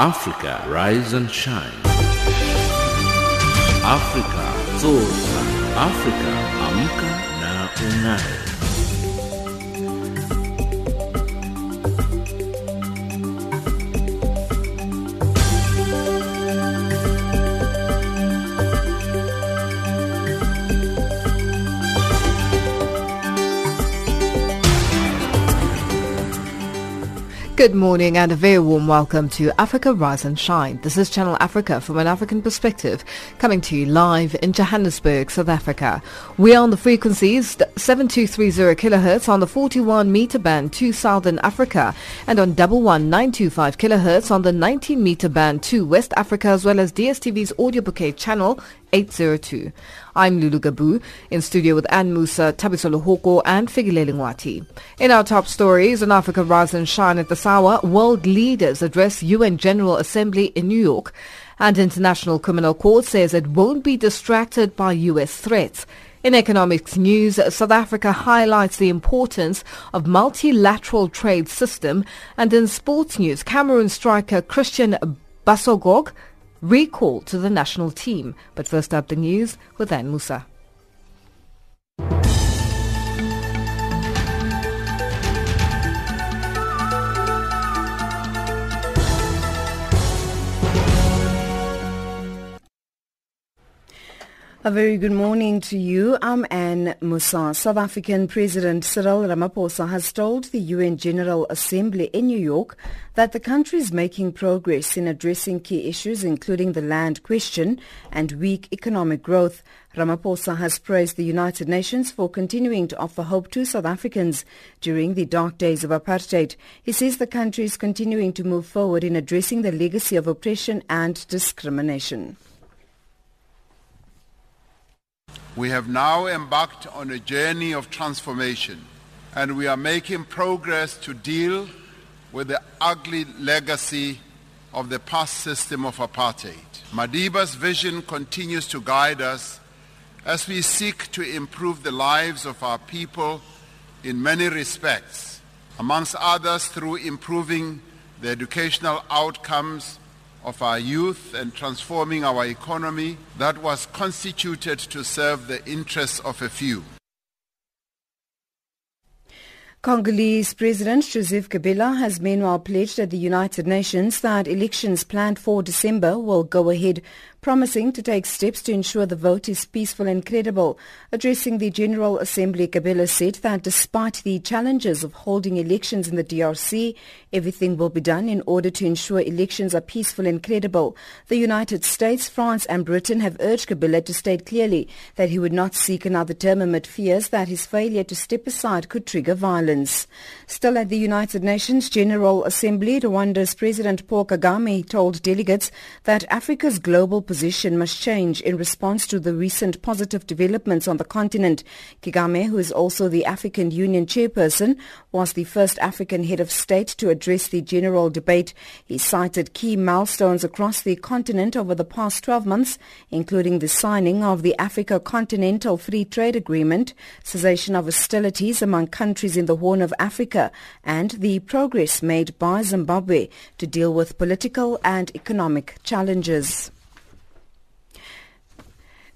Africa, rise and shine. Africa, zorka. Africa, amka na ung'ae. Good morning and a very warm welcome to Africa Rise and Shine. This is Channel Africa from an African perspective, coming to you live in Johannesburg, South Africa. We are on the frequencies 7230 kilohertz on the 41 meter band to Southern Africa and on 11925 kilohertz on the 19 meter band to West Africa as well as DSTV's audio bouquet channel 802. I'm Lulu Gabu in studio with Ann Musa, Tabisolo Hoko and Figilele Ngwati. In our top stories, in Africa Rise and Shine at the Sawa, world leaders address UN General Assembly in New York and International Criminal Court says it won't be distracted by US threats. In economics news, South Africa highlights the importance of multilateral trade system and in sports news, Cameroon striker Christian Bassogog recall to the national team. But first up the news with Ann Musa. A very good morning to you. I'm Anne Musa. South African President Cyril Ramaphosa has told the UN General Assembly in New York that the country is making progress in addressing key issues including the land question and weak economic growth. Ramaphosa has praised the United Nations for continuing to offer hope to South Africans during the dark days of apartheid. He says the country is continuing to move forward in addressing the legacy of oppression and discrimination. We have now embarked on a journey of transformation and we are making progress to deal with the ugly legacy of the past system of apartheid. Madiba's vision continues to guide us as we seek to improve the lives of our people in many respects, amongst others through improving the educational outcomes of our youth and transforming our economy that was constituted to serve the interests of a few. Congolese President Joseph Kabila has meanwhile pledged at the United Nations that elections planned for December will go ahead promising to take steps to ensure the vote is peaceful and credible. Addressing the General Assembly, Kabila said that despite the challenges of holding elections in the DRC, everything will be done in order to ensure elections are peaceful and credible. The United States, France and Britain have urged Kabila to state clearly that he would not seek another term amid fears that his failure to step aside could trigger violence. Still at the United Nations General Assembly, Rwanda's President Paul Kagame told delegates that Africa's global position must change in response to the recent positive developments on the continent. Kagame, who is also the African Union chairperson, was the first African head of state to address the general debate. He cited key milestones across the continent over the past 12 months, including the signing of the Africa Continental Free Trade Agreement, cessation of hostilities among countries in the Horn of Africa, and the progress made by Zimbabwe to deal with political and economic challenges.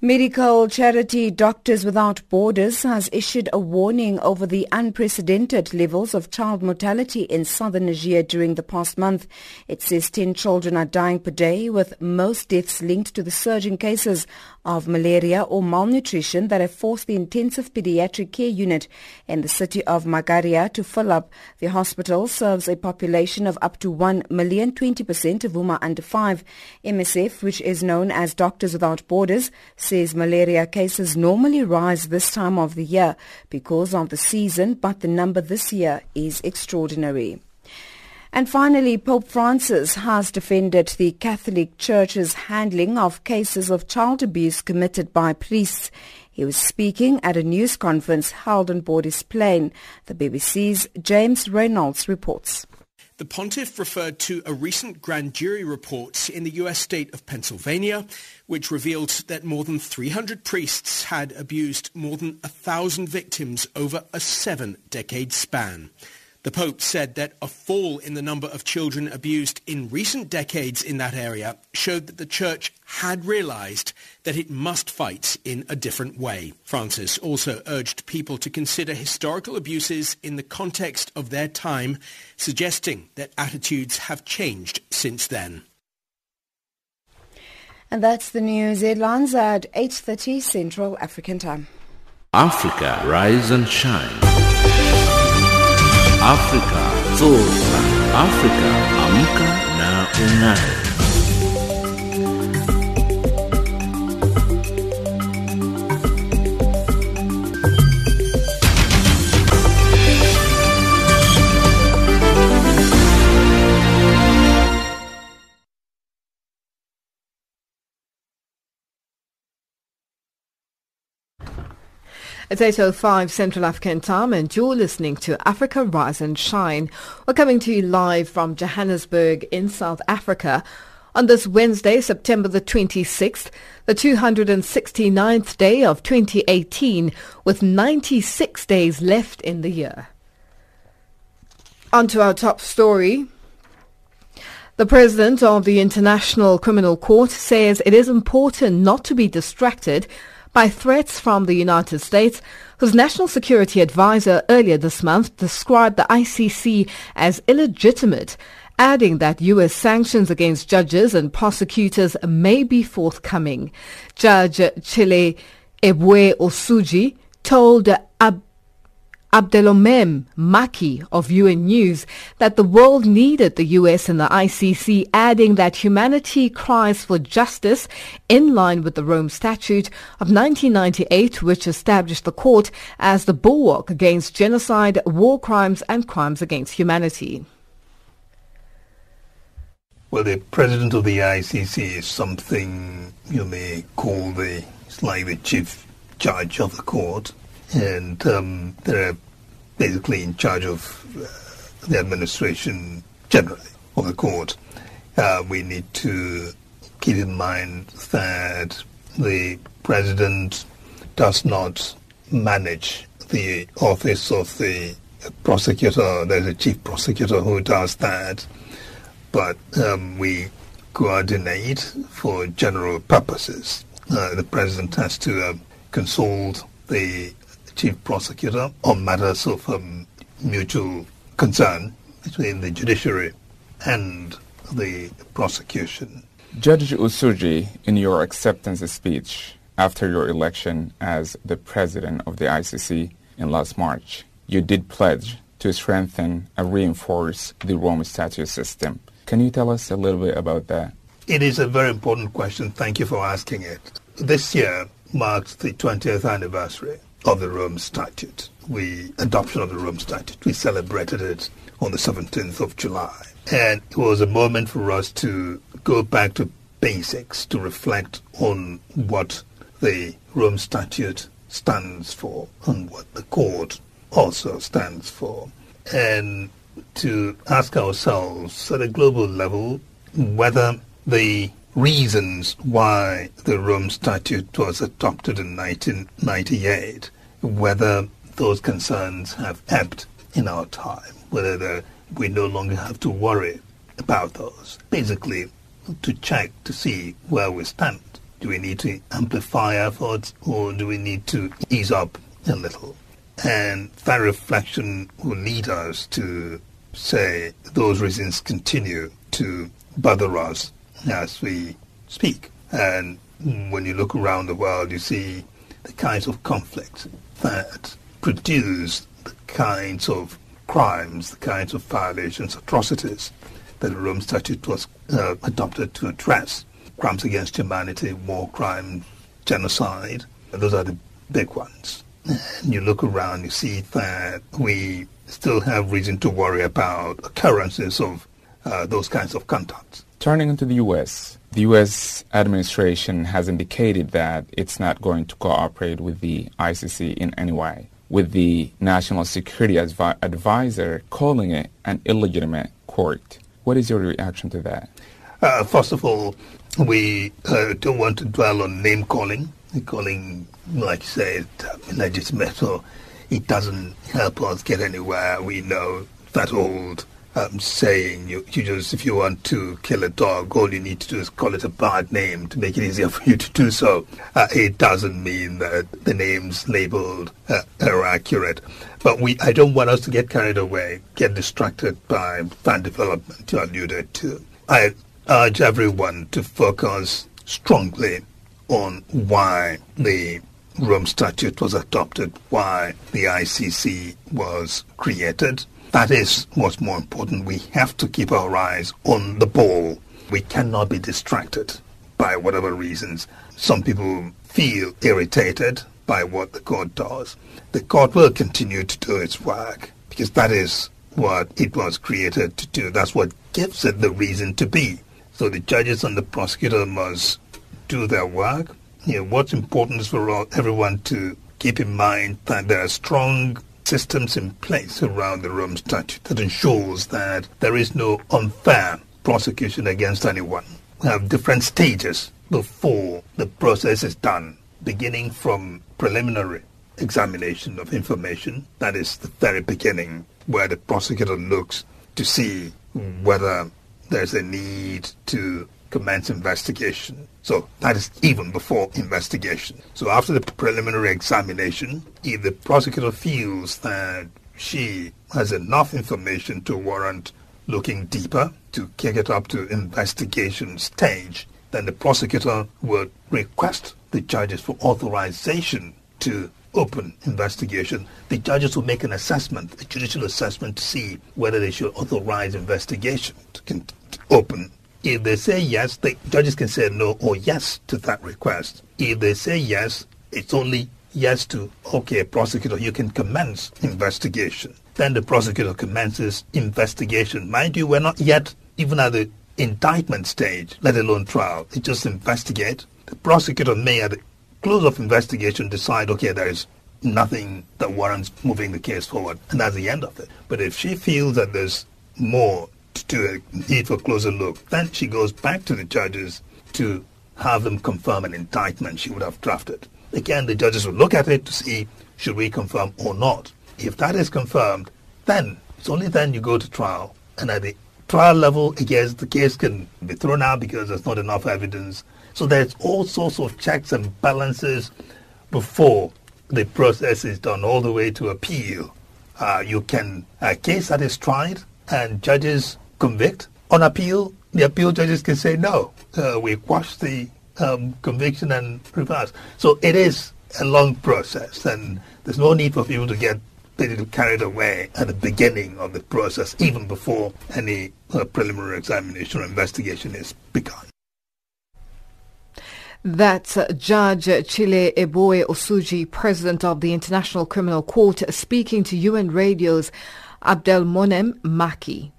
Medical charity Doctors Without Borders has issued a warning over the unprecedented levels of child mortality in southern Niger during the past month. It says 10 children are dying per day, with most deaths linked to the surging cases of malaria or malnutrition that have forced the intensive pediatric care unit in the city of Magaria to fill up. The hospital serves a population of up to 1 million, 20% of whom are under 5. MSF, which is known as Doctors Without Borders, says malaria cases normally rise this time of the year because of the season, but the number this year is extraordinary. And finally, Pope Francis has defended the Catholic Church's handling of cases of child abuse committed by priests. He was speaking at a news conference held on board his plane. The BBC's James Reynolds reports. The pontiff referred to a recent grand jury report in the U.S. state of Pennsylvania, which revealed that more than 300 priests had abused more than a thousand victims over a seven-decade span. The Pope said that a fall in the number of children abused in recent decades in that area showed that the Church had realized that it must fight in a different way. Francis also urged people to consider historical abuses in the context of their time, suggesting that attitudes have changed since then. And that's the news headlines at 8.30 Central African Time. Africa, rise and shine. Afrika zorka, Afrika amka na ung'are. It's 8.05 Central African time and you're listening to Africa Rise and Shine. We're coming to you live from Johannesburg in South Africa on this Wednesday, September the 26th, the 269th day of 2018 with 96 days left in the year. On to our top story. The president of the International Criminal Court says it is important not to be distracted by threats from the United States, whose national security advisor earlier this month described the ICC as illegitimate, adding that U.S. sanctions against judges and prosecutors may be forthcoming. Judge Chile Eboe Osuji told Ab- Abdelmonem Maki of UN News that the world needed the US and the ICC, adding that humanity cries for justice in line with the Rome Statute of 1998, which established the court as the bulwark against genocide, war crimes and crimes against humanity. Well, the president of the ICC is something you may call the, it's like the chief judge of the court and um, they're basically in charge of uh, the administration generally of the court. Uh, we need to keep in mind that the president does not manage the office of the prosecutor. There's a chief prosecutor who does that, but um, we coordinate for general purposes. Uh, the president has to uh, consult the chief prosecutor on matters of um, mutual concern between the judiciary and the prosecution. Judge Osuji, in your acceptance speech after your election as the president of the ICC in last March, you did pledge to strengthen and reinforce the Rome Statute system. Can you tell us a little bit about that? It is a very important question. Thank you for asking it. This year marks the 20th anniversary of the Rome Statute. We adoption of the Rome Statute. We celebrated it on the 17th of July. And it was a moment for us to go back to basics, to reflect on what the Rome Statute stands for and what the court also stands for. And to ask ourselves at a global level whether the reasons why the Rome Statute was adopted in 1998, whether those concerns have ebbed in our time, whether we no longer have to worry about those. Basically, to check to see where we stand. Do we need to amplify efforts or do we need to ease up a little? And that reflection will lead us to say those reasons continue to bother us as we speak. And when you look around the world, you see the kinds of conflict that produce the kinds of crimes, the kinds of violations, atrocities that the Rome Statute was uh, adopted to address. Crimes against humanity, war crimes, genocide, those are the big ones. And you look around, you see that we still have reason to worry about occurrences of uh, those kinds of conduct. Turning into the U.S., the U.S. administration has indicated that it's not going to cooperate with the ICC in any way, with the National Security Advi- Advisor calling it an illegitimate court. What is your reaction to that? Uh, first of all, we uh, don't want to dwell on name calling. Calling, like you said, illegitimate, so it doesn't help us get anywhere. We know that old um, saying, you, you just, if you want to kill a dog, all you need to do is call it a bad name to make it easier for you to do so. Uh, it doesn't mean that the names labeled uh, are accurate. But we, I don't want us to get carried away, get distracted by fan development you alluded to. I urge everyone to focus strongly on why the Rome Statute was adopted, why the ICC was created, that is what's more important. We have to keep our eyes on the ball. We cannot be distracted by whatever reasons. Some people feel irritated by what the court does. The court will continue to do its work because that is what it was created to do. That's what gives it the reason to be. So the judges and the prosecutor must do their work. You know, what's important is for all, everyone to keep in mind that there are strong systems in place around the Rome Statute that ensures that there is no unfair prosecution against anyone. We have different stages before the process is done, beginning from preliminary examination of information, that is the very beginning, where the prosecutor looks to see whether there's a need to commence investigation. So that is even before investigation. So after the preliminary examination, if the prosecutor feels that she has enough information to warrant looking deeper, to kick it up to investigation stage, then the prosecutor would request the judges for authorization to open investigation. The judges will make an assessment, a judicial assessment to see whether they should authorize investigation to, to open if they say yes, the judges can say no or yes to that request. If they say yes, it's only yes to, okay, prosecutor, you can commence investigation. Then the prosecutor commences investigation. Mind you, we're not yet even at the indictment stage, let alone trial. It's just investigate. The prosecutor may, at the close of investigation, decide, okay, there is nothing that warrants moving the case forward, and that's the end of it. But if she feels that there's more to a need for closer look. Then she goes back to the judges to have them confirm an indictment she would have drafted. Again, the judges will look at it to see should we confirm or not. If that is confirmed, then it's only then you go to trial. And at the trial level, again, the case can be thrown out because there's not enough evidence. So there's all sorts of checks and balances before the process is done, all the way to appeal. Uh, you can a case that is tried and judges convict. On appeal, the appeal judges can say, no, uh, we quash the um, conviction and reverse. So it is a long process, and there's no need for people to get carried away at the beginning of the process, even before any uh, preliminary examination or investigation is begun. That's Judge Chile Eboe Osuji, President of the International Criminal Court, speaking to UN Radio's Abdelmonem Maki.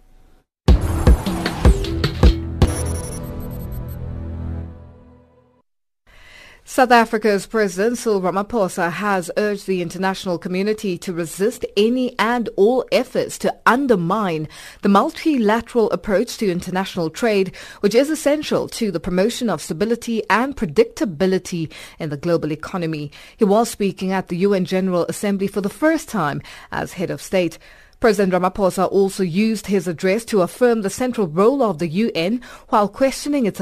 South Africa's President Cyril Ramaphosa has urged the international community to resist any and all efforts to undermine the multilateral approach to international trade, which is essential to the promotion of stability and predictability in the global economy. He was speaking at the UN General Assembly for the first time as head of state. President Ramaphosa also used his address to affirm the central role of the UN while questioning its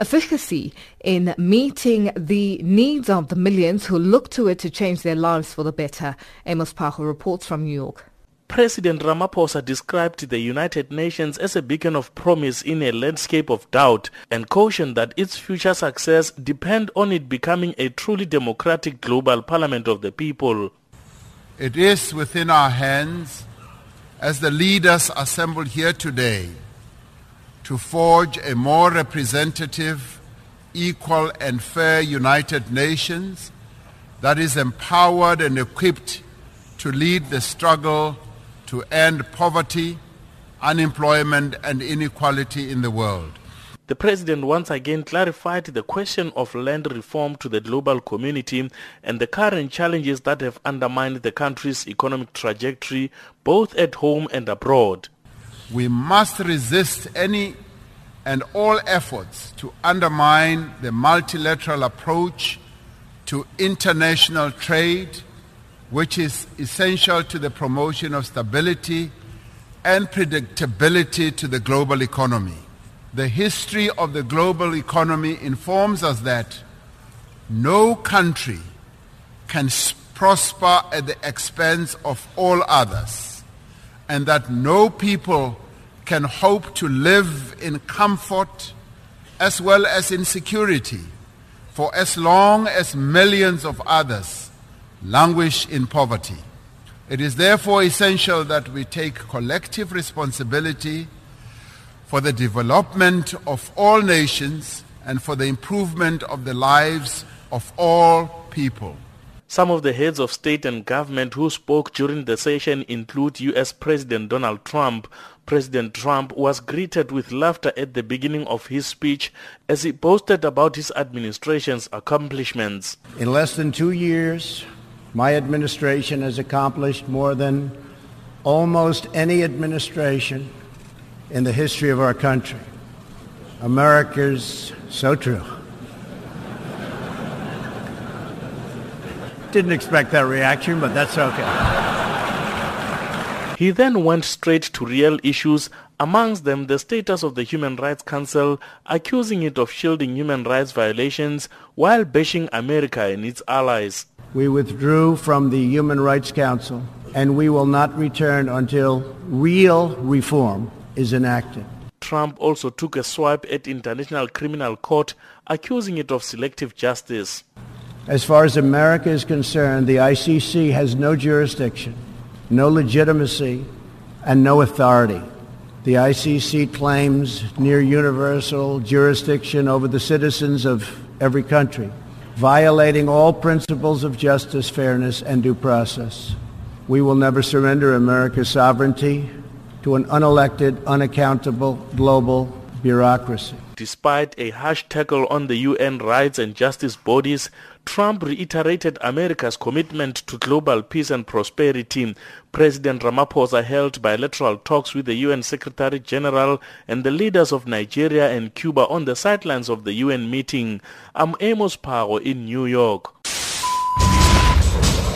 efficacy in meeting the needs of the millions who look to it to change their lives for the better. Amos Phago reports from New York. President Ramaphosa described the United Nations as a beacon of promise in a landscape of doubt and cautioned that its future success depend on it becoming a truly democratic global parliament of the people. It is within our hands as the leaders assembled here today to forge a more representative, equal and fair United Nations that is empowered and equipped to lead the struggle to end poverty, unemployment and inequality in the world. The president once again clarified the question of land reform to the global community and the current challenges that have undermined the country's economic trajectory both at home and abroad. We must resist any and all efforts to undermine the multilateral approach to international trade, which is essential to the promotion of stability and predictability to the global economy. The history of the global economy informs us that no country can prosper at the expense of all others, and that no people can hope to live in comfort as well as in security for as long as millions of others languish in poverty. It is therefore essential that we take collective responsibility for the development of all nations and for the improvement of the lives of all people. Some of the heads of state and government who spoke during the session include US President Donald Trump. President Trump was greeted with laughter at the beginning of his speech as he boasted about his administration's accomplishments. In less than two years, my administration has accomplished more than almost any administration in the history of our country. America's so true. Didn't expect that reaction, but that's okay. He then went straight to real issues, amongst them the status of the Human Rights Council, accusing it of shielding human rights violations while bashing America and its allies. We withdrew from the Human Rights Council and we will not return until real reform is enacted. Trump also took a swipe at International Criminal Court, accusing it of selective justice. As far as America is concerned, the ICC has no jurisdiction, no legitimacy, and no authority. The ICC claims near universal jurisdiction over the citizens of every country violating all principles of justice, fairness, and due process. We will never surrender America's sovereignty to an unelected, unaccountable global bureaucracy. Despite a harsh tackle on the UN rights and justice bodies, Trump reiterated America's commitment to global peace and prosperity. President Ramaphosa held bilateral talks with the UN Secretary General and the leaders of Nigeria and Cuba on the sidelines of the UN meeting. I'm Amos Power in New York.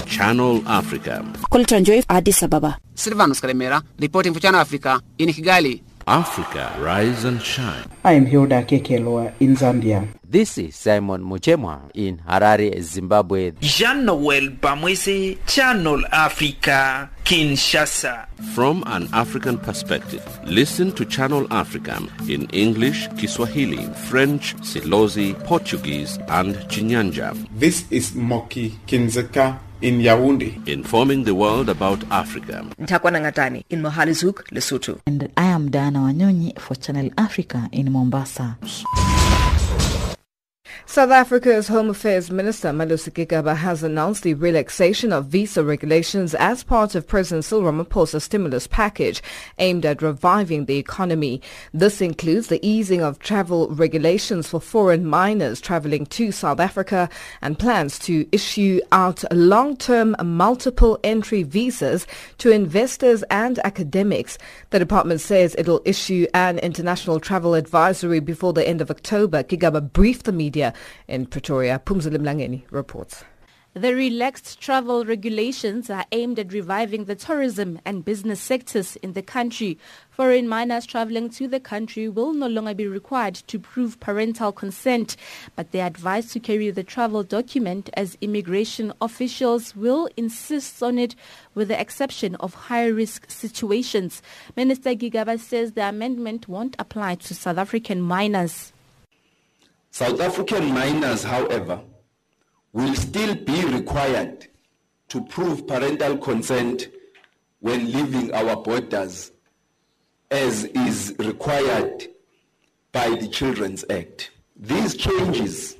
Channel Africa. Colton Joy, Addis Ababa. Silvanus Karemera, reporting for Channel Africa in Kigali. Africa, rise and shine. I am Hilda Kekelwa in Zambia. This is Simon Muchemwa in Harare, Zimbabwe. Jean-Noel Bamwese, Channel Africa, Kinshasa. From an African perspective, listen to Channel Africa in English, Kiswahili, French, Silozi, Portuguese, and Chinyanja. This is Moki Kindzeka in Yaoundé. Informing the world about Africa. Ntakwana Ngatani in Mohale's Hoek, Lesotho. And I am Diana Wanyonyi for Channel Africa in Mombasa. South Africa's Home Affairs Minister Malusi Gigaba has announced the relaxation of visa regulations as part of President Cyril Ramaphosa's stimulus package aimed at reviving the economy. This includes the easing of travel regulations for foreign minors traveling to South Africa and plans to issue out long-term multiple entry visas to investors and academics. The department says it will issue an international travel advisory before the end of October. Gigaba briefed the media in Pretoria. Pumzile Mlangeni reports. The relaxed travel regulations are aimed at reviving the tourism and business sectors in the country. Foreign minors traveling to the country will no longer be required to prove parental consent, but they are advised to carry the travel document as immigration officials will insist on it with the exception of high-risk situations. Minister Gigaba says the amendment won't apply to South African minors. South African minors, however, will still be required to prove parental consent when leaving our borders as is required by the Children's Act. These changes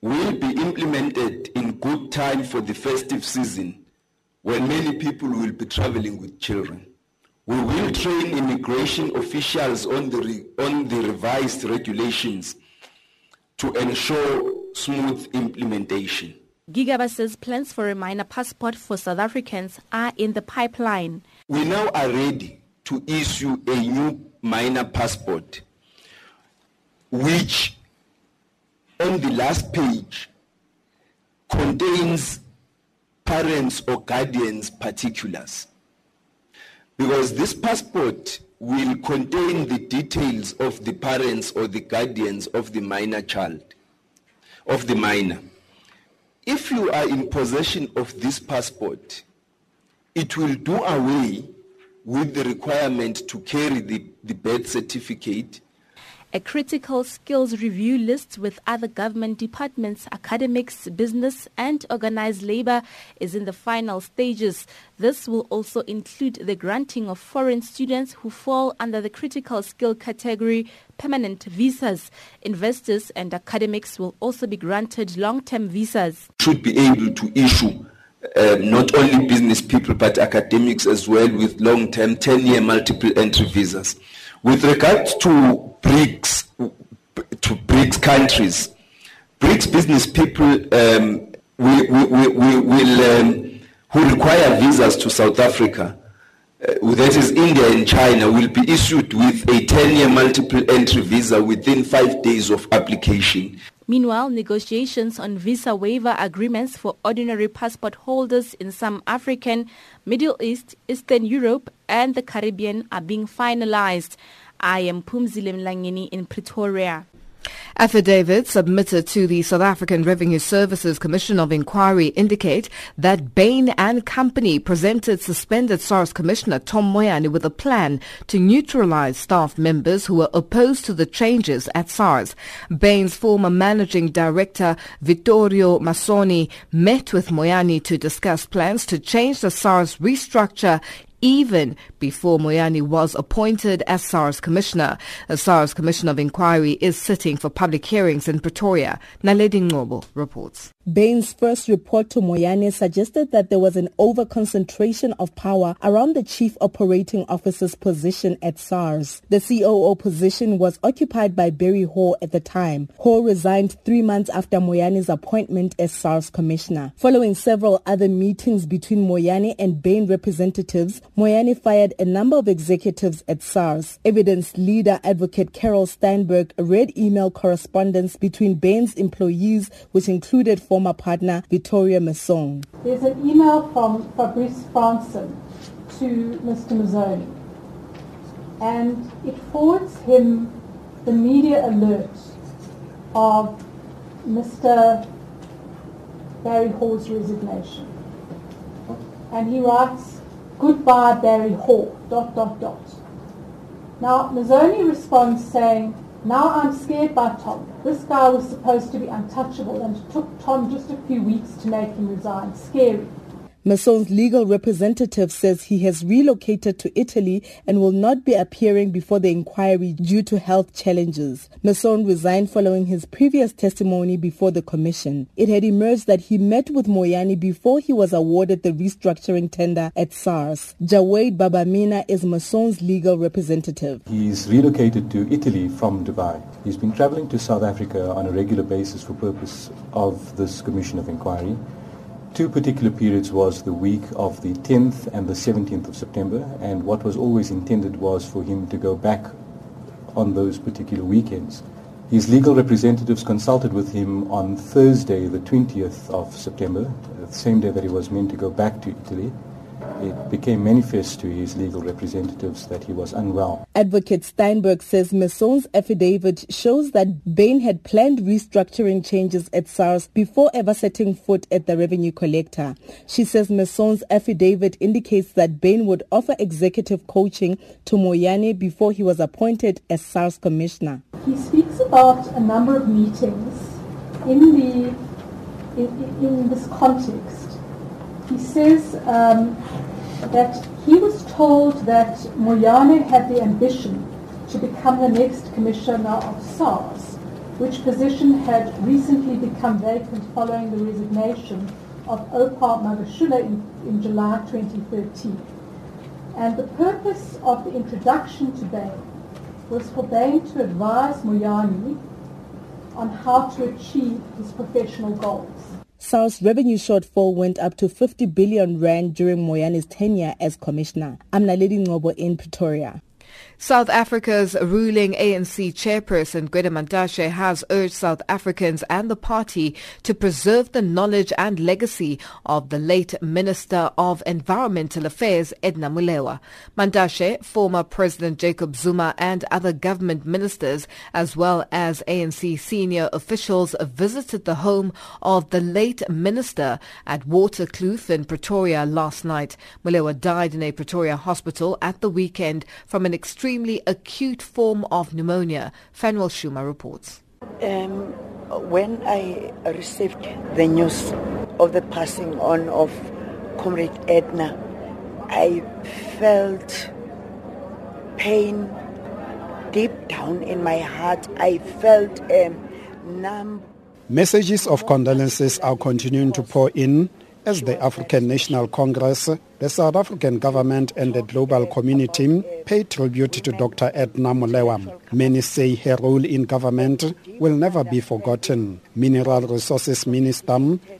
will be implemented in good time for the festive season when many people will be traveling with children. We will train immigration officials on the, re- on the revised regulations to ensure smooth implementation. Gigaba says plans for a minor passport for South Africans are in the pipeline. We now are ready to issue a new minor passport, which on the last page contains parents or guardians' particulars. because this passport will contain the details of the parents or the guardians of the minor child, of the minor. If you are in possession of this passport, it will do away with the requirement to carry the, the birth certificate a critical skills review list with other government departments, academics, business and organized labor is in the final stages. This will also include the granting of foreign students who fall under the critical skill category permanent visas. Investors and academics will also be granted long-term visas. Should be able to issue uh, not only business people but academics as well with long-term 10-year multiple entry visas. With regard to BRICS, to BRICS countries, BRICS business people um, will, um, who require visas to South Africa, uh, that is India and China, will be issued with a 10-year multiple entry visa within five days of application. Meanwhile, negotiations on visa waiver agreements for ordinary passport holders in some African, Middle East, Eastern Europe and the Caribbean are being finalized. I am Pumzile Mlangeni in Pretoria. Affidavits submitted to the South African Revenue Services Commission of Inquiry indicate that Bain and Company presented suspended SARS Commissioner Tom Moyane with a plan to neutralize staff members who were opposed to the changes at SARS. Bain's former managing director Vittorio Massone met with Moyane to discuss plans to change the SARS restructure even before Moyane was appointed as SARS Commissioner. The SARS Commission of Inquiry is sitting for public hearings in Pretoria. Naledi Ngobo reports. Bain's first report to Moyane suggested that there was an over-concentration of power around the chief operating officer's position at SARS. The COO position was occupied by Barry Hall at the time. Hall resigned three months after Moyane's appointment as SARS commissioner. Following several other meetings between Moyane and Bain representatives, Moyane fired a number of executives at SARS. Evidence leader advocate Carol Steinberg read email correspondence between Bain's employees, which included former partner Vittorio Massone. There's an email from Fabrice Franson to Mr. Massone, and it forwards him the media alert of Mr. Barry Hall's resignation. And he writes, goodbye Barry Hall, dot, dot, dot. Now, Massone responds saying, now I'm scared by Tom. This guy was supposed to be untouchable and it took Tom just a few weeks to make him resign. Scary. Massone's legal representative says he has relocated to Italy and will not be appearing before the inquiry due to health challenges. Massone resigned following his previous testimony before the commission. It had emerged that he met with Moyane before he was awarded the restructuring tender at SARS. Jawed Babamina is Massone's legal representative. He's relocated to Italy from Dubai. He's been traveling to South Africa on a regular basis for purpose of this commission of inquiry two particular periods was the week of the 10th and the 17th of September, and what was always intended was for him to go back on those particular weekends. His legal representatives consulted with him on Thursday, the 20th of September, the same day that he was meant to go back to Italy it became manifest to his legal representatives that he was unwell. Advocate Steinberg says Massone's affidavit shows that Bain had planned restructuring changes at SARS before ever setting foot at the revenue collector. She says Massone's affidavit indicates that Bain would offer executive coaching to Moyane before he was appointed as SARS commissioner. He speaks about a number of meetings in the in, in this context. He says um, that he was told that Moyane had the ambition to become the next commissioner of SARS, which position had recently become vacant following the resignation of Oupa Magashula in, in July 2013. And the purpose of the introduction to Bain was for Bain to advise Moyane on how to achieve his professional goals. SARS revenue shortfall went up to 50 billion rand during Moyane's tenure as commissioner. I'm Naledi Ngobo in Pretoria. South Africa's ruling ANC chairperson Gwede Mantashe has urged South Africans and the party to preserve the knowledge and legacy of the late Minister of Environmental Affairs Edna Molewa. Mantashe, former President Jacob Zuma and other government ministers as well as ANC senior officials visited the home of the late minister at Waterkloof in Pretoria last night. Molewa died in a Pretoria hospital at the weekend from an extremely acute form of pneumonia. Fanuel Shuma reports. Um, when I received the news of the passing on of Comrade Edna, I felt pain deep down in my heart. I felt um, numb. Messages of condolences are continuing to pour in as the African National Congress, the South African government and the global community pay tribute to Dr. Edna Molewa. Many say her role in government will never be forgotten. Mineral Resources Minister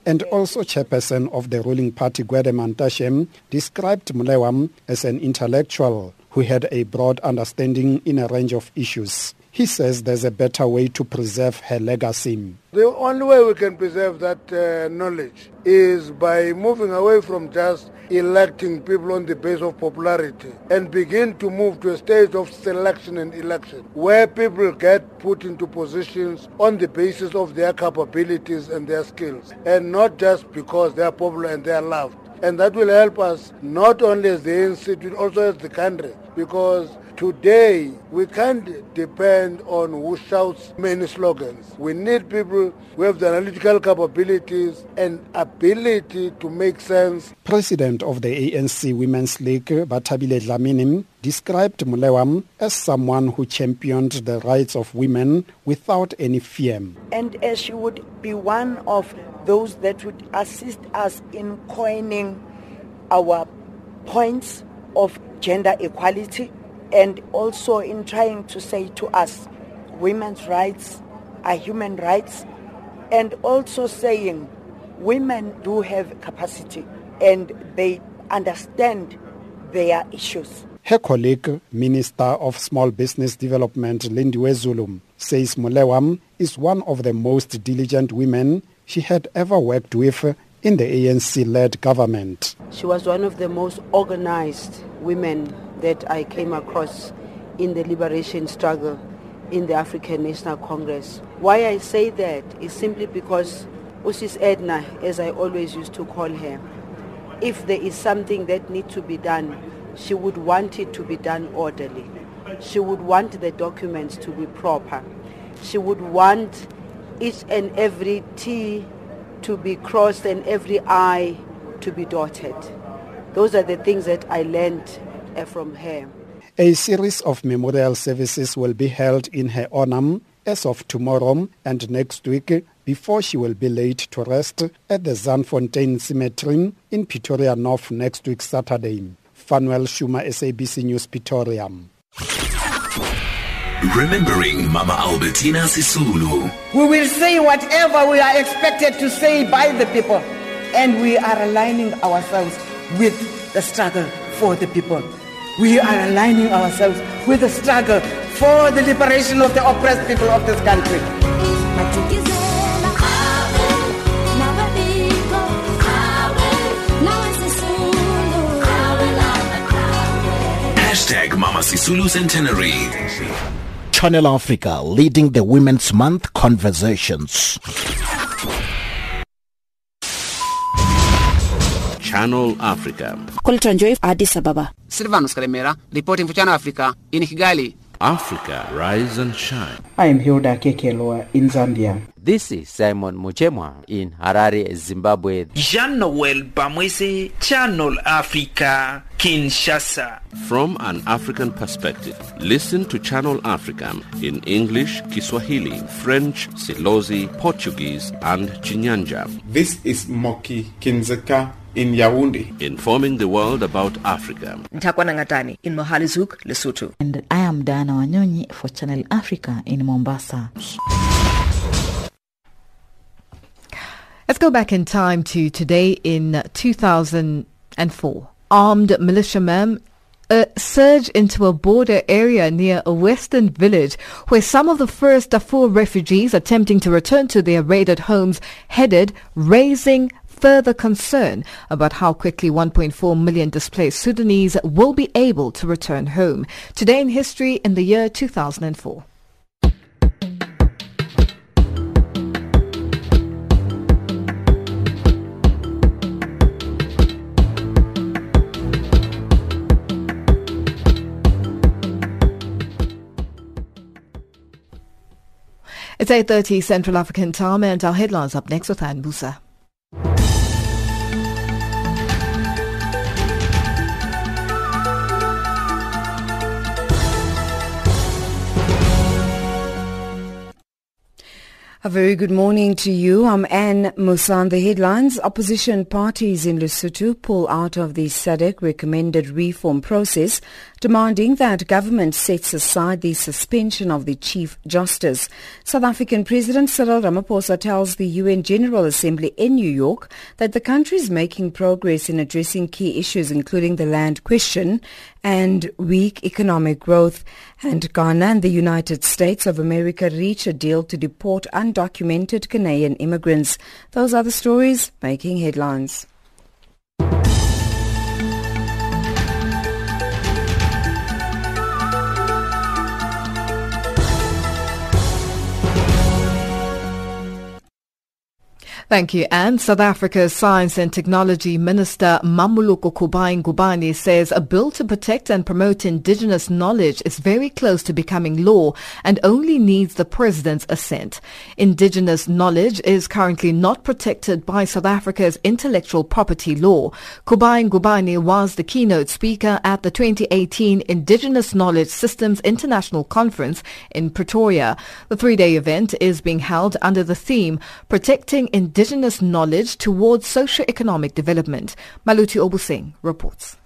and also chairperson of the ruling party Gwede Mantashe described Molewa as an intellectual who had a broad understanding in a range of issues. He says there's a better way to preserve her legacy. The only way we can preserve that uh, knowledge is by moving away from just electing people on the basis of popularity and begin to move to a stage of selection and election where people get put into positions on the basis of their capabilities and their skills and not just because they are popular and they are loved. And that will help us not only as the institute, also as the country because Today, we can't depend on who shouts many slogans. We need people who have the analytical capabilities and ability to make sense. President of the ANC Women's League, Bathabile Dlamini, described Molewa as someone who championed the rights of women without any fear. And as she would be one of those that would assist us in coining our points of gender equality and also in trying to say to us women's rights are human rights and also saying women do have capacity and they understand their issues. Her colleague, Minister of Small Business Development, Lindiwe Zulu, says Molewa is one of the most diligent women she had ever worked with in the ANC-led government. She was one of the most organized women that I came across in the liberation struggle in the African National Congress. Why I say that is simply because Usis Edna, as I always used to call her, if there is something that needs to be done, she would want it to be done orderly. She would want the documents to be proper. She would want each and every T to be crossed and every I to be dotted. Those are the things that I learned from her. A series of memorial services will be held in her honor as of tomorrow and next week before she will be laid to rest at the Zandfontein Cemetery in Pretoria North next week Saturday. Fanuel Shuma, SABC News, Pretoria. Remembering Mama Albertina Sisulu. We will say whatever we are expected to say by the people, and we are aligning ourselves with the struggle for the people. We are aligning ourselves with the struggle for the liberation of the oppressed people of this country. Hashtag Mama Sisulu Centenary. Channel Africa leading the Women's Month conversations. Channel Africa. Colton Joy, Addis Ababa. Silvanus Karemera, reporting for Channel Africa in Kigali. Africa, rise and shine. I am Hilda Kekelwa in Zambia. This is Simon Muchemwa in Harare, Zimbabwe. Jean Noel Bamwese, Channel Africa, Kinshasa. From an African perspective, listen to Channel Africa in English, Kiswahili, French, Silozi, Portuguese, and Chinyanja. This is Moki Kindzeka in Yaoundé. Informing the world about Africa. Ntakwana Ngatani in Mohale's Hoek, Lesotho. And I am Diana Wanyonyi for Channel Africa in Mombasa. Let's go back in time to today in 2004. Armed militiamen a uh, surge into a border area near a western village where some of the first Darfur refugees attempting to return to their raided homes headed, raising further concern about how quickly 1.4 million displaced Sudanese will be able to return home. Today in history in the year 2004. It's 8.30 Central African time and our headlines up next with Anne Musa. A very good morning to you. I'm Anne Musan. The headlines. Opposition parties in Lesotho pull out of the SADC recommended reform process, demanding that government sets aside the suspension of the Chief Justice. South African President Cyril Ramaphosa tells the UN General Assembly in New York that the country is making progress in addressing key issues including the land question and weak economic growth. And Ghana and the United States of America reach a deal to deport undocumented Ghanaian immigrants. Those are the stories making headlines. Thank you, Anne. South Africa's Science and Technology Minister Mmamoloko Kubayi-Ngubane says a bill to protect and promote indigenous knowledge is very close to becoming law and only needs the president's assent. Indigenous knowledge is currently not protected by South Africa's intellectual property law. Kubayi-Ngubane was the keynote speaker at the 2018 Indigenous Knowledge Systems International Conference in Pretoria. The three-day event is being held under the theme Protecting Indigenous indigenous knowledge towards socio-economic development. Maluti Obuseng reports.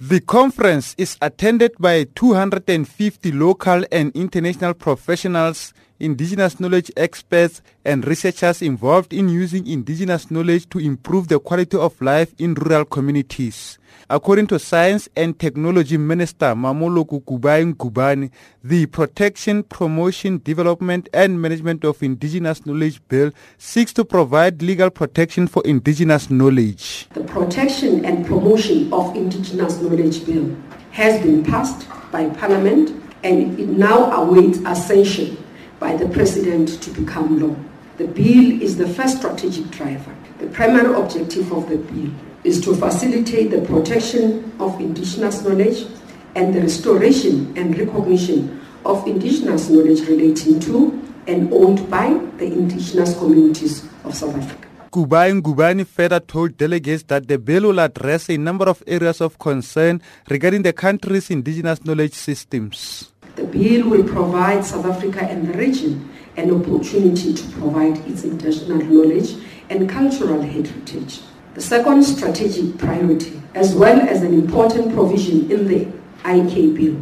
The conference is attended by 250 local and international professionals, indigenous knowledge experts and researchers involved in using indigenous knowledge to improve the quality of life in rural communities. According to Science and Technology Minister Mmamoloko Kubayi-Ngubane, the Protection, Promotion, Development and Management of Indigenous Knowledge Bill seeks to provide legal protection for indigenous knowledge. The Protection and Promotion of Indigenous Knowledge Bill has been passed by Parliament and it now awaits ascension by the President to become law. The bill is the first strategic driver. The primary objective of the bill is to facilitate the protection of indigenous knowledge and the restoration and recognition of indigenous knowledge relating to and owned by the indigenous communities of South Africa. Kubayi-Ngubane further told delegates that the bill will address a number of areas of concern regarding the country's indigenous knowledge systems. The bill will provide South Africa and the region an opportunity to provide its indigenous knowledge and cultural heritage. The second strategic priority, as well as an important provision in the IK bill,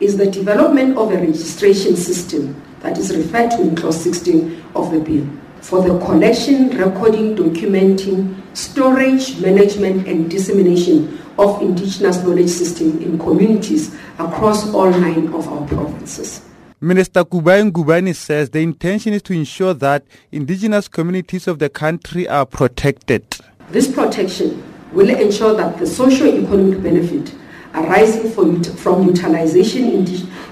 is the development of a registration system that is referred to in clause 16 of the bill for the collection, recording, documenting, storage, management and dissemination of indigenous knowledge system in communities across all nine of our provinces. Minister Kubayi-Ngubane says the intention is to ensure that indigenous communities of the country are protected. This protection will ensure that the socio-economic benefit arising from, from utilization,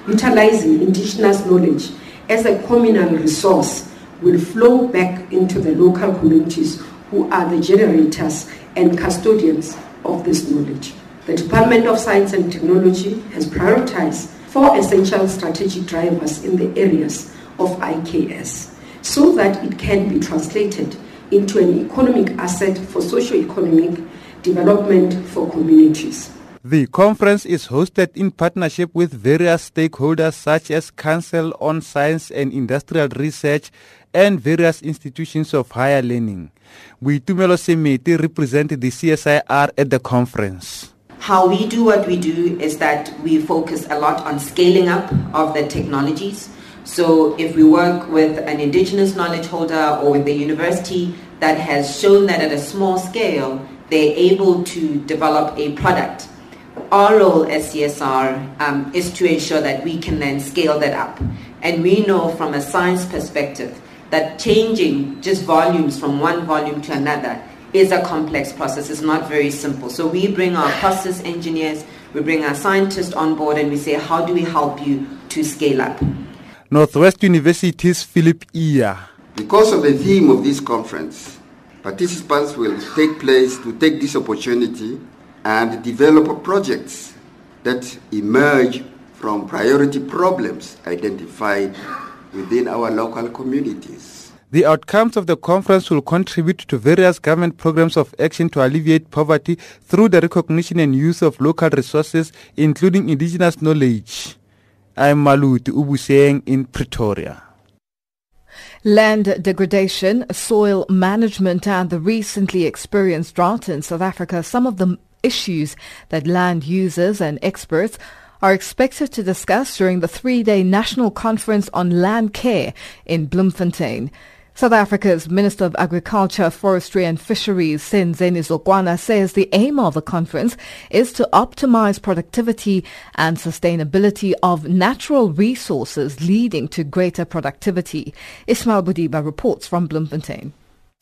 utilizing indigenous knowledge as a communal resource will flow back into the local communities who are the generators and custodians of this knowledge. The Department of Science and Technology has prioritized four essential strategic drivers in the areas of IKS so that it can be translated into an economic asset for socio-economic development for communities. The conference is hosted in partnership with various stakeholders such as Council on Science and Industrial Research and various institutions of higher learning. Boitumelo Semete represent the CSIR at the conference. How we do what we do is that we focus a lot on scaling up of the technologies so if we work with an indigenous knowledge holder or with the university that has shown that at a small scale they're able to develop a product our role as CSIR um, is to ensure that we can then scale that up. And we know from a science perspective that changing just volumes from one volume to another is a complex process. It's not very simple. So we bring our process engineers, we bring our scientists on board and we say, how do we help you to scale up? Northwest University's Philip Iya. Because of the theme of this conference, participants will take place to take this opportunity and develop projects that emerge from priority problems identified within our local communities. The outcomes of the conference will contribute to various government programs of action to alleviate poverty through the recognition and use of local resources, including indigenous knowledge. I'm Maluti Ubuseng in Pretoria. Land degradation, soil management, and the recently experienced drought in South Africa, some of the issues that land users and experts are expected to discuss during the three-day national conference on land care in Bloemfontein. South Africa's Minister of Agriculture, Forestry and Fisheries, Senzeni Zokwana, says the aim of the conference is to optimize productivity and sustainability of natural resources leading to greater productivity. Ishmael Mudiba reports from Bloemfontein.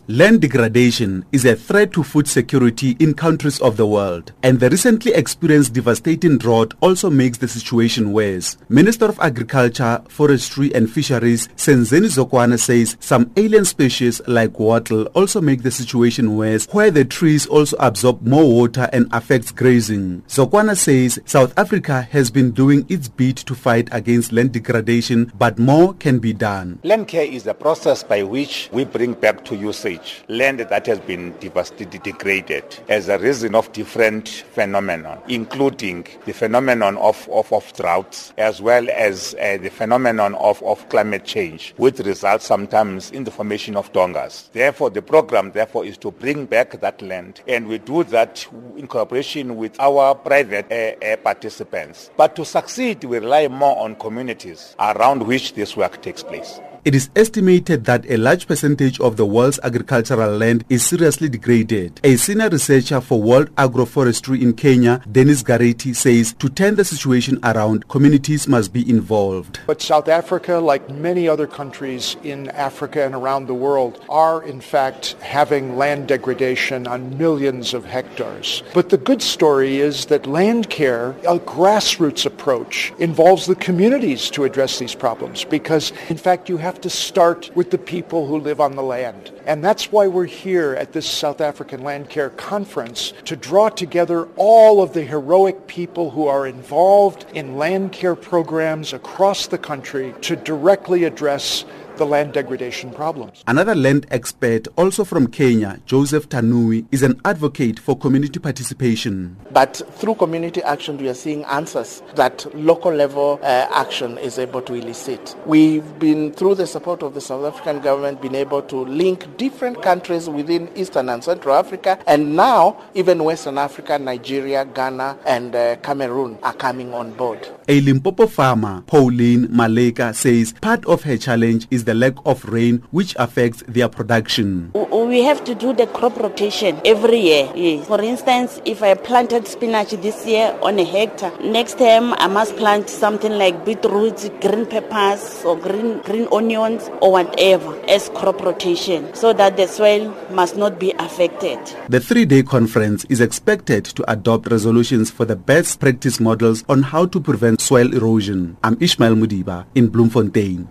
Land degradation is a threat to food security in countries of the world, and the recently experienced devastating drought also makes the situation worse. Minister of Agriculture, Forestry and Fisheries, Senzeni Zokwana says some alien species like wattle also make the situation worse, where the trees also absorb more water and affects grazing. Zokwana says South Africa has been doing its bit to fight against land degradation, but more can be done. Land care is a process by which we bring back to usage land that has been devastated, degraded as a reason of different phenomena, including the phenomenon of, of, of droughts as well as uh, the phenomenon of, of climate change, which results sometimes in the formation of dongas. Therefore, the program therefore is to bring back that land, and we do that in cooperation with our private uh, uh, participants. But to succeed, we rely more on communities around which this work takes place. It is estimated that a large percentage of the world's agricultural land is seriously degraded. A senior researcher for World Agroforestry in Kenya, Dennis Garrity, says to turn the situation around, communities must be involved. But South Africa, like many other countries in Africa and around the world, are in fact having land degradation on millions of hectares. But the good story is that land care, a grassroots approach, involves the communities to address these problems because in fact you have have to start with the people who live on the land. And that's why we're here at this South African Land Care Conference to draw together all of the heroic people who are involved in land care programs across the country to directly address the land degradation problems. Another land expert, also from Kenya, Joseph Tanui, is an advocate for community participation. But through community action, we are seeing answers that local level uh, action is able to elicit. We've been, through the support of the South African government, been able to link different countries within Eastern and Central Africa, and now even Western Africa, Nigeria, Ghana, and uh, Cameroon are coming on board. A Limpopo farmer, Pauline Maleka, says part of her challenge is the lack of rain which affects their production. We have to do the crop rotation every year. Yes. For instance, if I planted spinach this year on a hectare, next time I must plant something like beetroots, green peppers or green green onions or whatever as crop rotation so that the soil must not be affected. The three-day conference is expected to adopt resolutions for the best practice models on how to prevent soil erosion. I'm Ishmael Mudiba in Bloemfontein.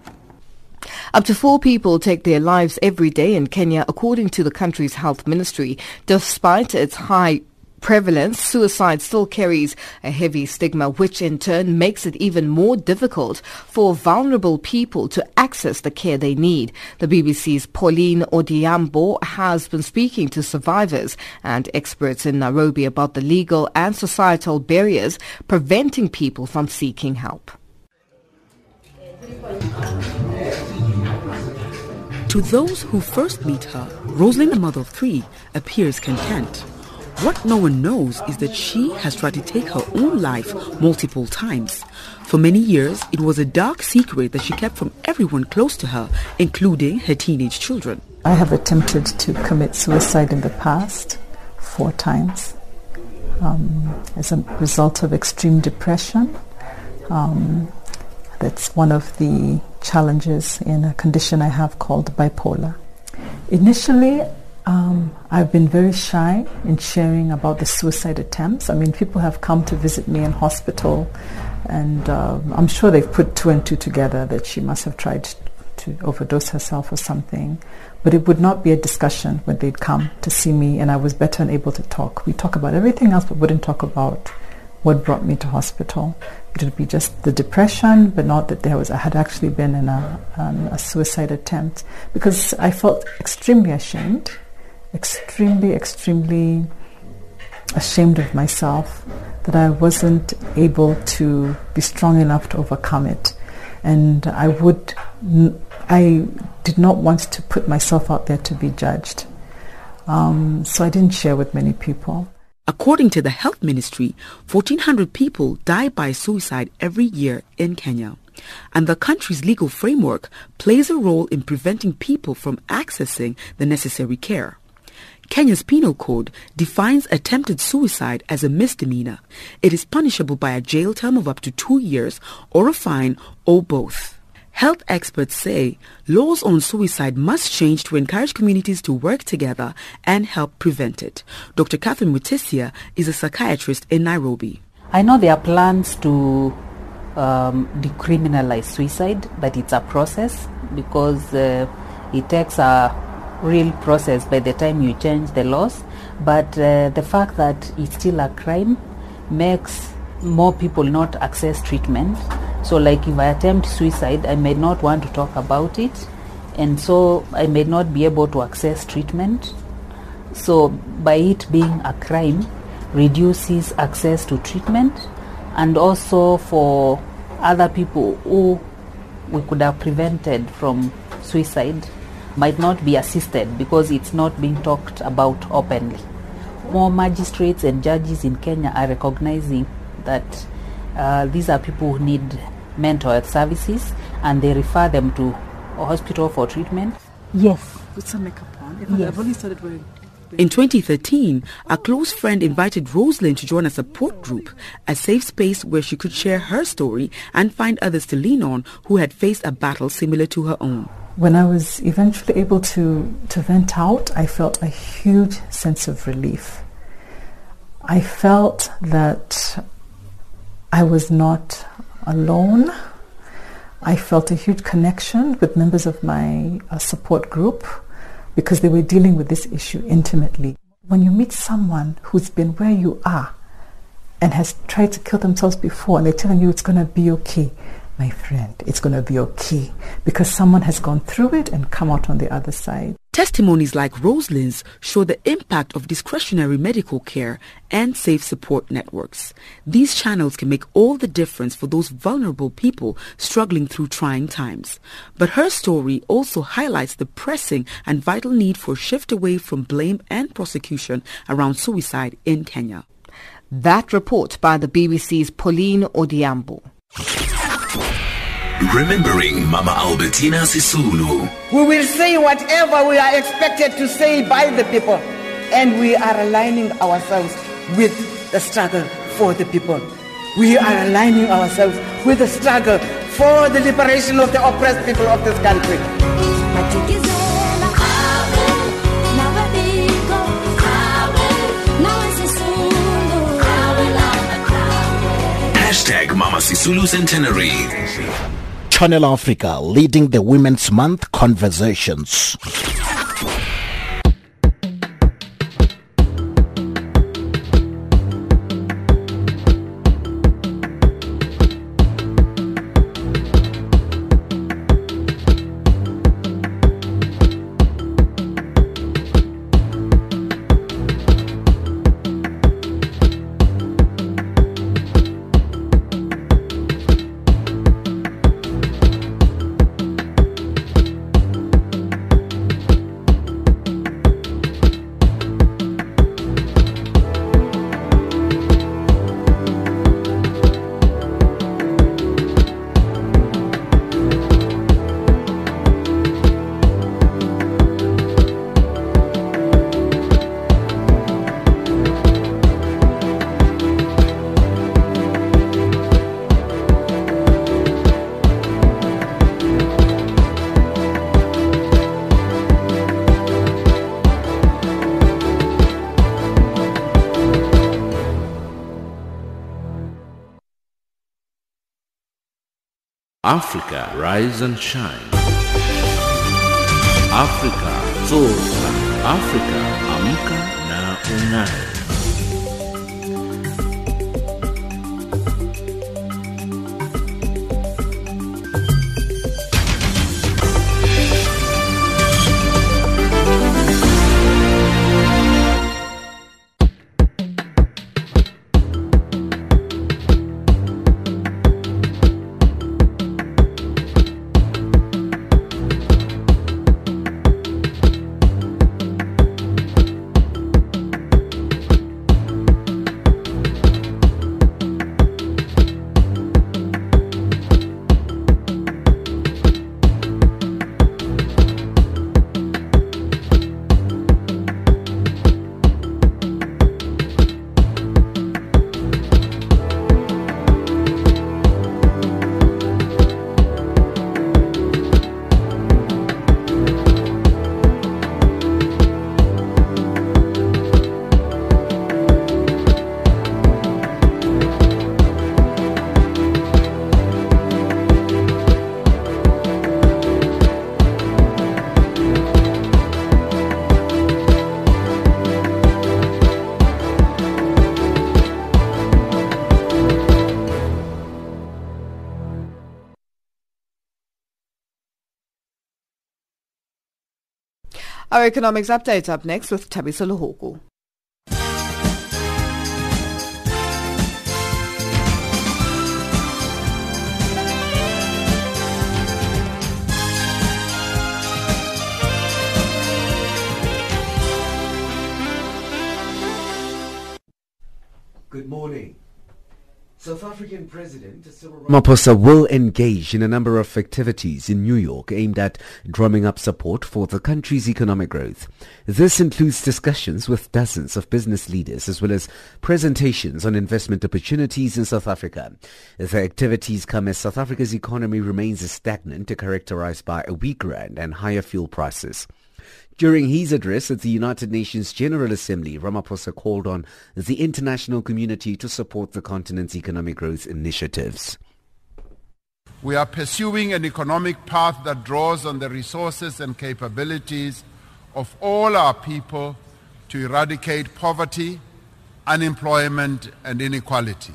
Up to four people take their lives every day in Kenya, according to the country's health ministry. Despite its high prevalence, suicide still carries a heavy stigma, which in turn makes it even more difficult for vulnerable people to access the care they need. The BBC's Pauline Odhiambo has been speaking to survivors and experts in Nairobi about the legal and societal barriers preventing people from seeking help. To those who first meet her, Rosalind, a mother of three, appears content. What no one knows is that she has tried to take her own life multiple times. For many years, it was a dark secret that she kept from everyone close to her, including her teenage children. I have attempted to commit suicide in the past four times. um, as a result of extreme depression. Um, that's one of the challenges in a condition I have called bipolar. Initially, um, I've been very shy in sharing about the suicide attempts. I mean, people have come to visit me in hospital, and uh, I'm sure they've put two and two together that she must have tried to overdose herself or something. But it would not be a discussion when they'd come to see me, and I was better and able to talk. We talk about everything else, but wouldn't talk about what brought me to hospital. It would be just the depression, but not that there was I had actually been in a, um, a suicide attempt because I felt extremely ashamed, extremely, extremely ashamed of myself that I wasn't able to be strong enough to overcome it, and I would. I did not want to put myself out there to be judged. Um, so I didn't share with many people. According to the Health Ministry, 1,400 people die by suicide every year in Kenya. And the country's legal framework plays a role in preventing people from accessing the necessary care. Kenya's penal code defines attempted suicide as a misdemeanor. It is punishable by a jail term of up to two years or a fine or both. Health experts say laws on suicide must change to encourage communities to work together and help prevent it. Dr. Catherine Mutisia is a psychiatrist in Nairobi. I know there are plans to um, decriminalize suicide, but it's a process because uh, it takes a real process by the time you change the laws. But uh, the fact that it's still a crime makes more people not access treatment so like if I attempt suicide, I may not want to talk about it and so I may not be able to access treatment. So by it being a crime, reduces access to treatment and also for other people who we could have prevented from suicide might not be assisted because it's not being talked about openly. More magistrates and judges in Kenya are recognizing that uh, these are people who need mental health services and they refer them to a hospital for treatment. Yes. Put some makeup on. Yes. I've only started wearing in 2013, a close friend invited Rosalind to join a support group, a safe space where she could share her story and find others to lean on who had faced a battle similar to her own. When I was eventually able to, to vent out, I felt a huge sense of relief. I felt that I was not alone. I felt a huge connection with members of my uh, support group because they were dealing with this issue intimately. When you meet someone who's been where you are and has tried to kill themselves before and they're telling you it's going to be okay, my friend, it's going to be okay because someone has gone through it and come out on the other side. Testimonies like Rosalind's show the impact of discretionary medical care and safe support networks. These channels can make all the difference for those vulnerable people struggling through trying times. But her story also highlights the pressing and vital need for a shift away from blame and prosecution around suicide in Kenya. That report by the BBC's Pauline Odhiambo. Remembering Mama Albertina Sisulu. We will say whatever we are expected to say by the people, and we are aligning ourselves with the struggle for the people. We are aligning ourselves with the struggle for the liberation of the oppressed people of this country. Hashtag Mama Sisulu Centenary. Channel Africa leading the Women's Month conversations. Rise and shine. Africa, zorka. Africa, amka na unai. Economics updates up next with Tabisa Luhuku. Good morning. South African President Ramaphosa will engage in a number of activities in New York aimed at drumming up support for the country's economic growth. This includes discussions with dozens of business leaders as well as presentations on investment opportunities in South Africa. The activities come as South Africa's economy remains stagnant, characterized by a weak rand and higher fuel prices. During his address at the United Nations General Assembly, Ramaphosa called on the international community to support the continent's economic growth initiatives. We are pursuing an economic path that draws on the resources and capabilities of all our people to eradicate poverty, unemployment and inequality.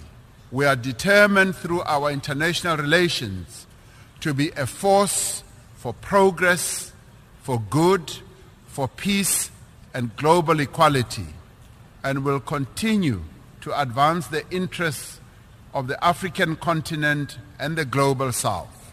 We are determined through our international relations to be a force for progress, for good, for peace and global equality and will continue to advance the interests of the African continent and the global south.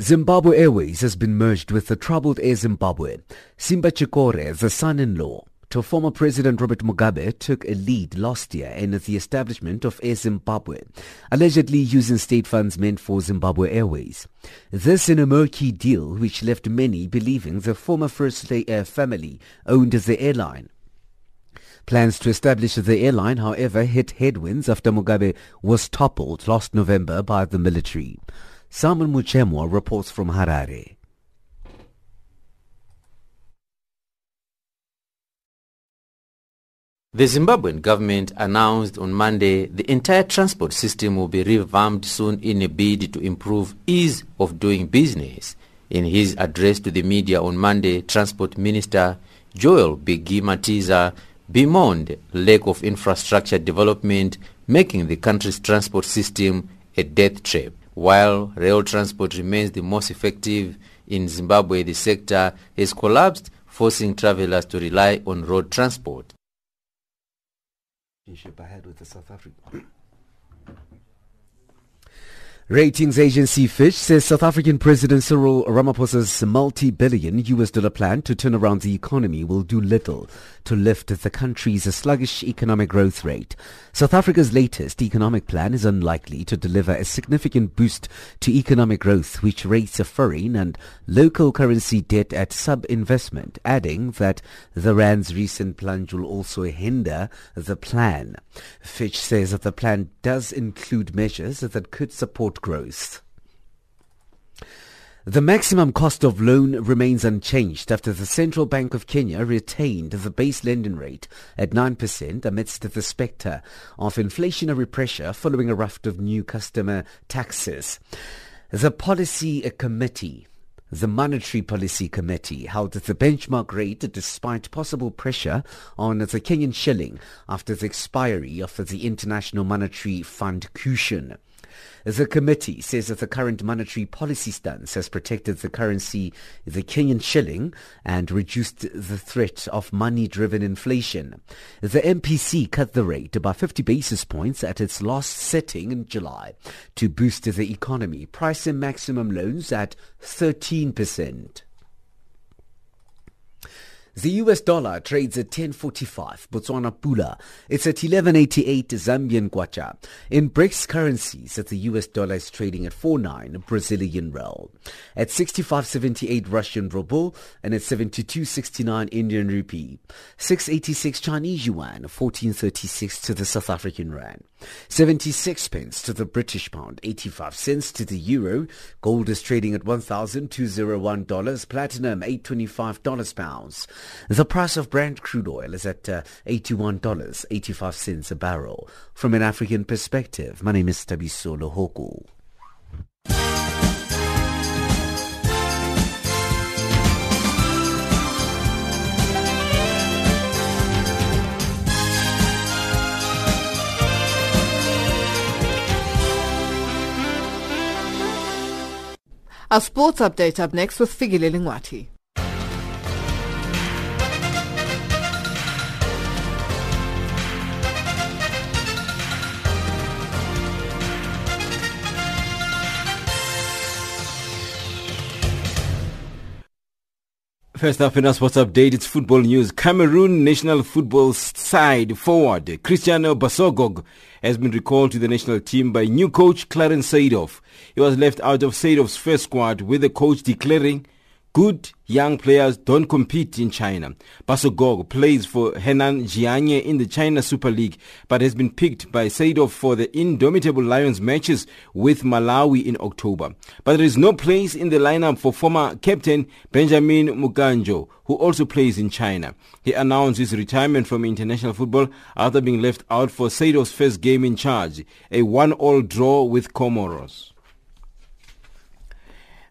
Zimbabwe Airways has been merged with the troubled Air Zimbabwe. Simba Chikore, is the son-in-law to former President Robert Mugabe took a lead last year in the establishment of Air Zimbabwe, allegedly using state funds meant for Zimbabwe Airways. This in a murky deal which left many believing the former First Air uh, family owned the airline. Plans to establish the airline, however, hit headwinds after Mugabe was toppled last November by the military. Simon Muchemwa reports from Harare. The Zimbabwean government announced on Monday the entire transport system will be revamped soon in a bid to improve ease of doing business. In his address to the media on Monday, Transport Minister Joel Biggie Matiza bemoaned lack of infrastructure development, making the country's transport system a death trap. While rail transport remains the most effective in Zimbabwe, the sector has collapsed, forcing travelers to rely on road transport relationship I had with the South African. Ratings agency Fitch says South African President Cyril Ramaphosa's multi-billion US dollar plan to turn around the economy will do little to lift the country's sluggish economic growth rate. South Africa's latest economic plan is unlikely to deliver a significant boost to economic growth, which rates a foreign and local currency debt at sub-investment, adding that the rand's recent plunge will also hinder the plan. Fitch says that the plan does include measures that could support growth. The maximum cost of loan remains unchanged after the Central Bank of Kenya retained the base lending rate at 9% amidst the spectre of inflationary pressure following a raft of new customer taxes. The policy committee the Monetary Policy Committee held the benchmark rate despite possible pressure on the Kenyan shilling after the expiry of the International Monetary Fund cushion. The committee says that the current monetary policy stance has protected the currency, the Kenyan shilling, and reduced the threat of money-driven inflation. The MPC cut the rate by 50 basis points at its last setting in July to boost the economy, pricing maximum loans at 13%. The US dollar trades at 10.45 Botswana Pula. It's at 11.88 Zambian Kwacha. In BRICS currencies, the US dollar is trading at 4.9 Brazilian real, at 65.78 Russian ruble, and at 72.69 Indian rupee. 6.86 Chinese yuan, 14.36 to the South African rand. 76 pence to the British pound, 85 cents to the euro. Gold is trading at $1,201, platinum $825 pounds. The price of Brent crude oil is at uh, $81.85 a barrel. From an African perspective, my name is Tabisolo Hoku. Our sports update up next with Figile Lingwati. First up in our sports update, it's football news. Cameroon national football side forward Cristiano Bassogog has been recalled to the national team by new coach Clarence Seedorf. He was left out of Seedorf's first squad with the coach declaring Good young players don't compete in China. Bassogog plays for Henan Jianye in the China Super League, but has been picked by Seedorf for the Indomitable Lions matches with Malawi in October. But there is no place in the lineup for former captain Benjamin Moukandjo, who also plays in China. He announced his retirement from international football after being left out for Seedorf's first game in charge, a one-all draw with Comoros.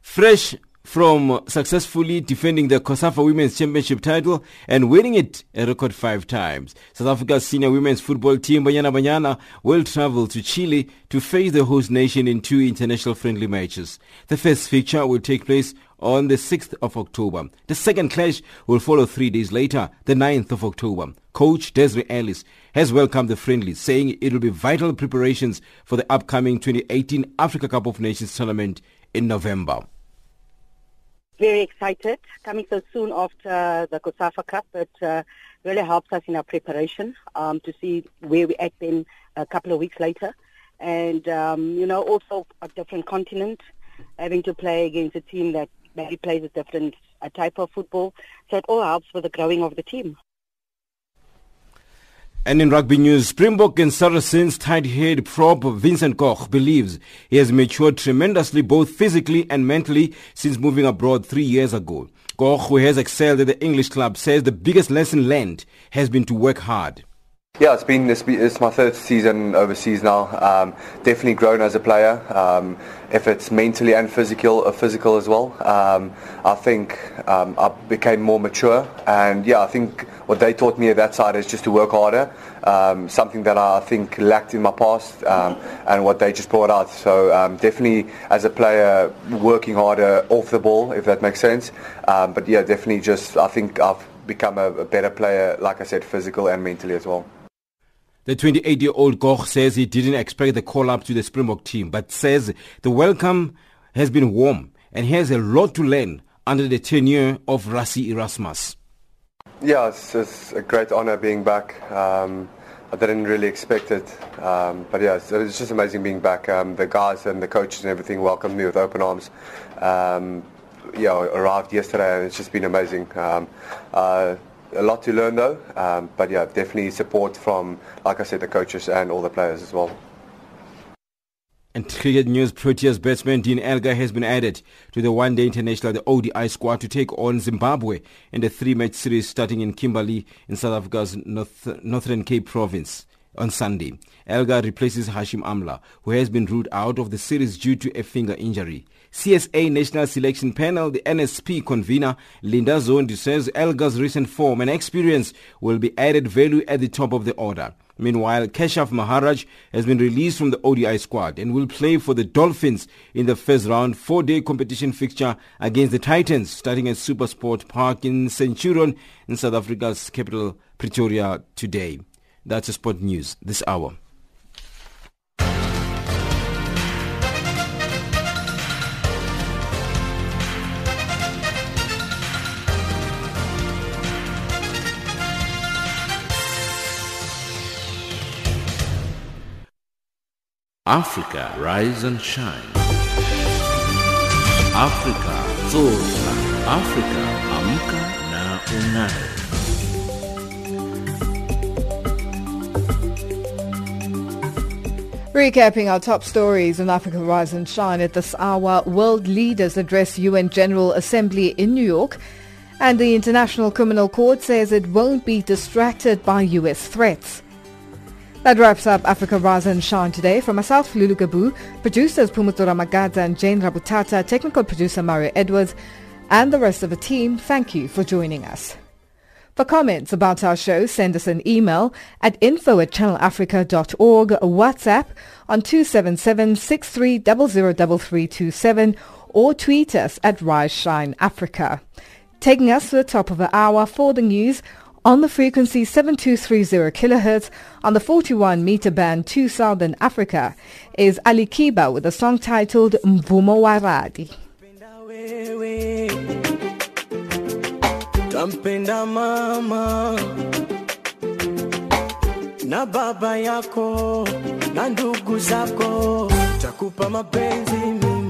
Fresh from successfully defending the COSAFA Women's Championship title and winning it a record five times. South Africa's senior women's football team Banyana Banyana will travel to Chile to face the host nation in two international friendly matches. The first fixture will take place on the 6th of October. The second clash will follow three days later, the 9th of October. Coach Desiree Ellis has welcomed the friendly, saying it will be vital preparations for the upcoming 2018 Africa Cup of Nations tournament in November very excited coming so soon after the COSAFA Cup. It uh, really helps us in our preparation um, to see where we at then a couple of weeks later. And, um, you know, also a different continent, having to play against a team that maybe plays a different a type of football. So it all helps with the growing of the team. And in rugby news, Springbok and Saracens tight head prop Vincent Koch believes he has matured tremendously both physically and mentally since moving abroad three years ago. Koch, who has excelled at the English club, says the biggest lesson learned has been to work hard. Yeah, it's been it's, it's my third season overseas now. Um, definitely grown as a player. Um, if it's mentally and physical, uh, physical as well. Um, I think um, I became more mature, and yeah, I think what they taught me at that side is just to work harder. Um, something that I think lacked in my past, um, and what they just brought out. So definitely, as a player, working harder off the ball, if that makes sense. But yeah, definitely, just I think I've become a, a better player, like I said, physical and mentally as well. The 28-year-old Koch says he didn't expect the call-up to the Springbok team, but says the welcome has been warm and he has a lot to learn under the tenure of Rassie Erasmus. Yeah, it's, it's a great honour being back. Um, I didn't really expect it, um, but yeah, it's, it's, just amazing being back. Um, the guys and the coaches and everything welcomed me with open arms. Um, yeah, I arrived yesterday and it's just been amazing. Um, uh, a lot to learn though, um, but yeah, definitely support from, like I said, the coaches and all the players as well. And cricket news, Proteas batsman Dean Elgar has been added to the one-day international, the ODI squad to take on Zimbabwe in the three-match series starting in Kimberley in South Africa's North, Northern Cape province on Sunday. Elgar replaces Hashim Amla, who has been ruled out of the series due to a finger injury. CSA National Selection Panel, the NSP convener Linda Zondi says Elgar's recent form and experience will be added value at the top of the order. Meanwhile, Keshav Maharaj has been released from the ODI squad and will play for the Dolphins in the first round four-day competition fixture against the Titans starting at Supersport Park in Centurion in South Africa's capital Pretoria today. That's the sport news this hour. Africa, rise and shine. Africa, zorka. Africa, amka na ung'are. Recapping our top stories on Africa Rise and Shine at this hour, world leaders address UN General Assembly in New York, and the International Criminal Court says it won't be distracted by US threats. That wraps up Africa Rise and Shine today. From myself, Lulu Gabu, producers Pumutora Magadza and Jane Rabutata, technical producer Mario Edwards, and the rest of the team, thank you for joining us. For comments about our show, send us an email at info at channelafrica.org, WhatsApp on 277-63003327 or tweet us at Rise Shine Africa. Taking us to the top of the hour for the news on the frequency 7230 kHz on the 41 meter band to Southern Africa is Ali Kiba with a song titled Mvumo Waradi. Na baba yako na ndugu zako, takupa mapenzi mimi.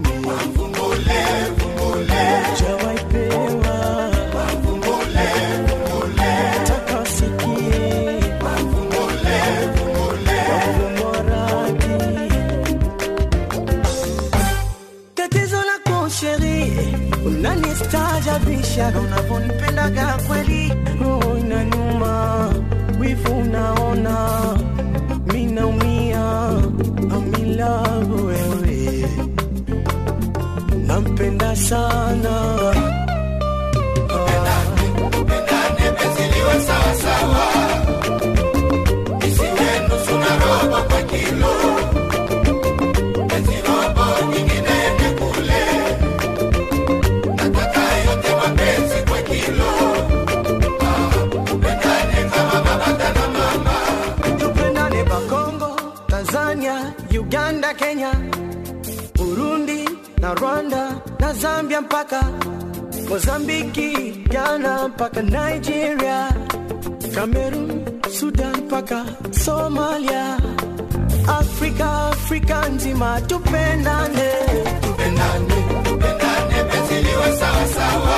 Unanistaajabisha unavonipendaga kweli, roho inaniuma, wivu unaona, minaumia amila wewe, nampenda sana na Rwanda na Zambia mpaka Mozambiki, Ghana mpaka Nigeria, Cameroon, Sudan mpaka Somalia, Afrika, Afrika nzima tupendane, tupendane, tupendane, penzi liwe sawa sawa,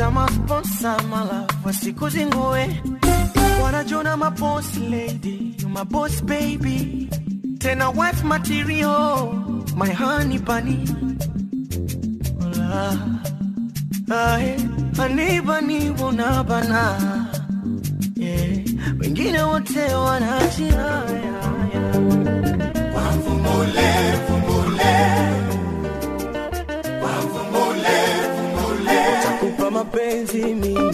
Tama sponsor my love, wasikuzingue. Wanajona a boss lady, you my boss baby. Tena wife material, my honey bunny. Ah eh honey bunny wanabana. Yeah, wengine wote wanachia. Kwa mfumule, fumule. mapenzi mimi